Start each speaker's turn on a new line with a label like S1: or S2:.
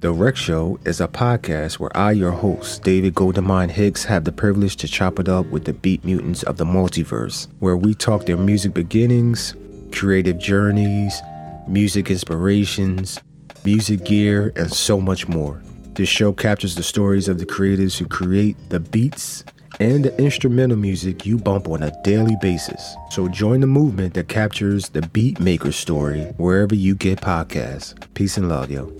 S1: The Rec Show is a podcast where I, your host, David Goldenmind Hicks, have the privilege to chop it up with the beat mutants of the multiverse, where we talk their music beginnings, creative journeys, music inspirations, music gear, and so much more. This show captures the stories of the creators who create the beats and the instrumental music you bump on a daily basis. So join the movement that captures the beat maker story wherever you get podcasts. Peace and love, yo.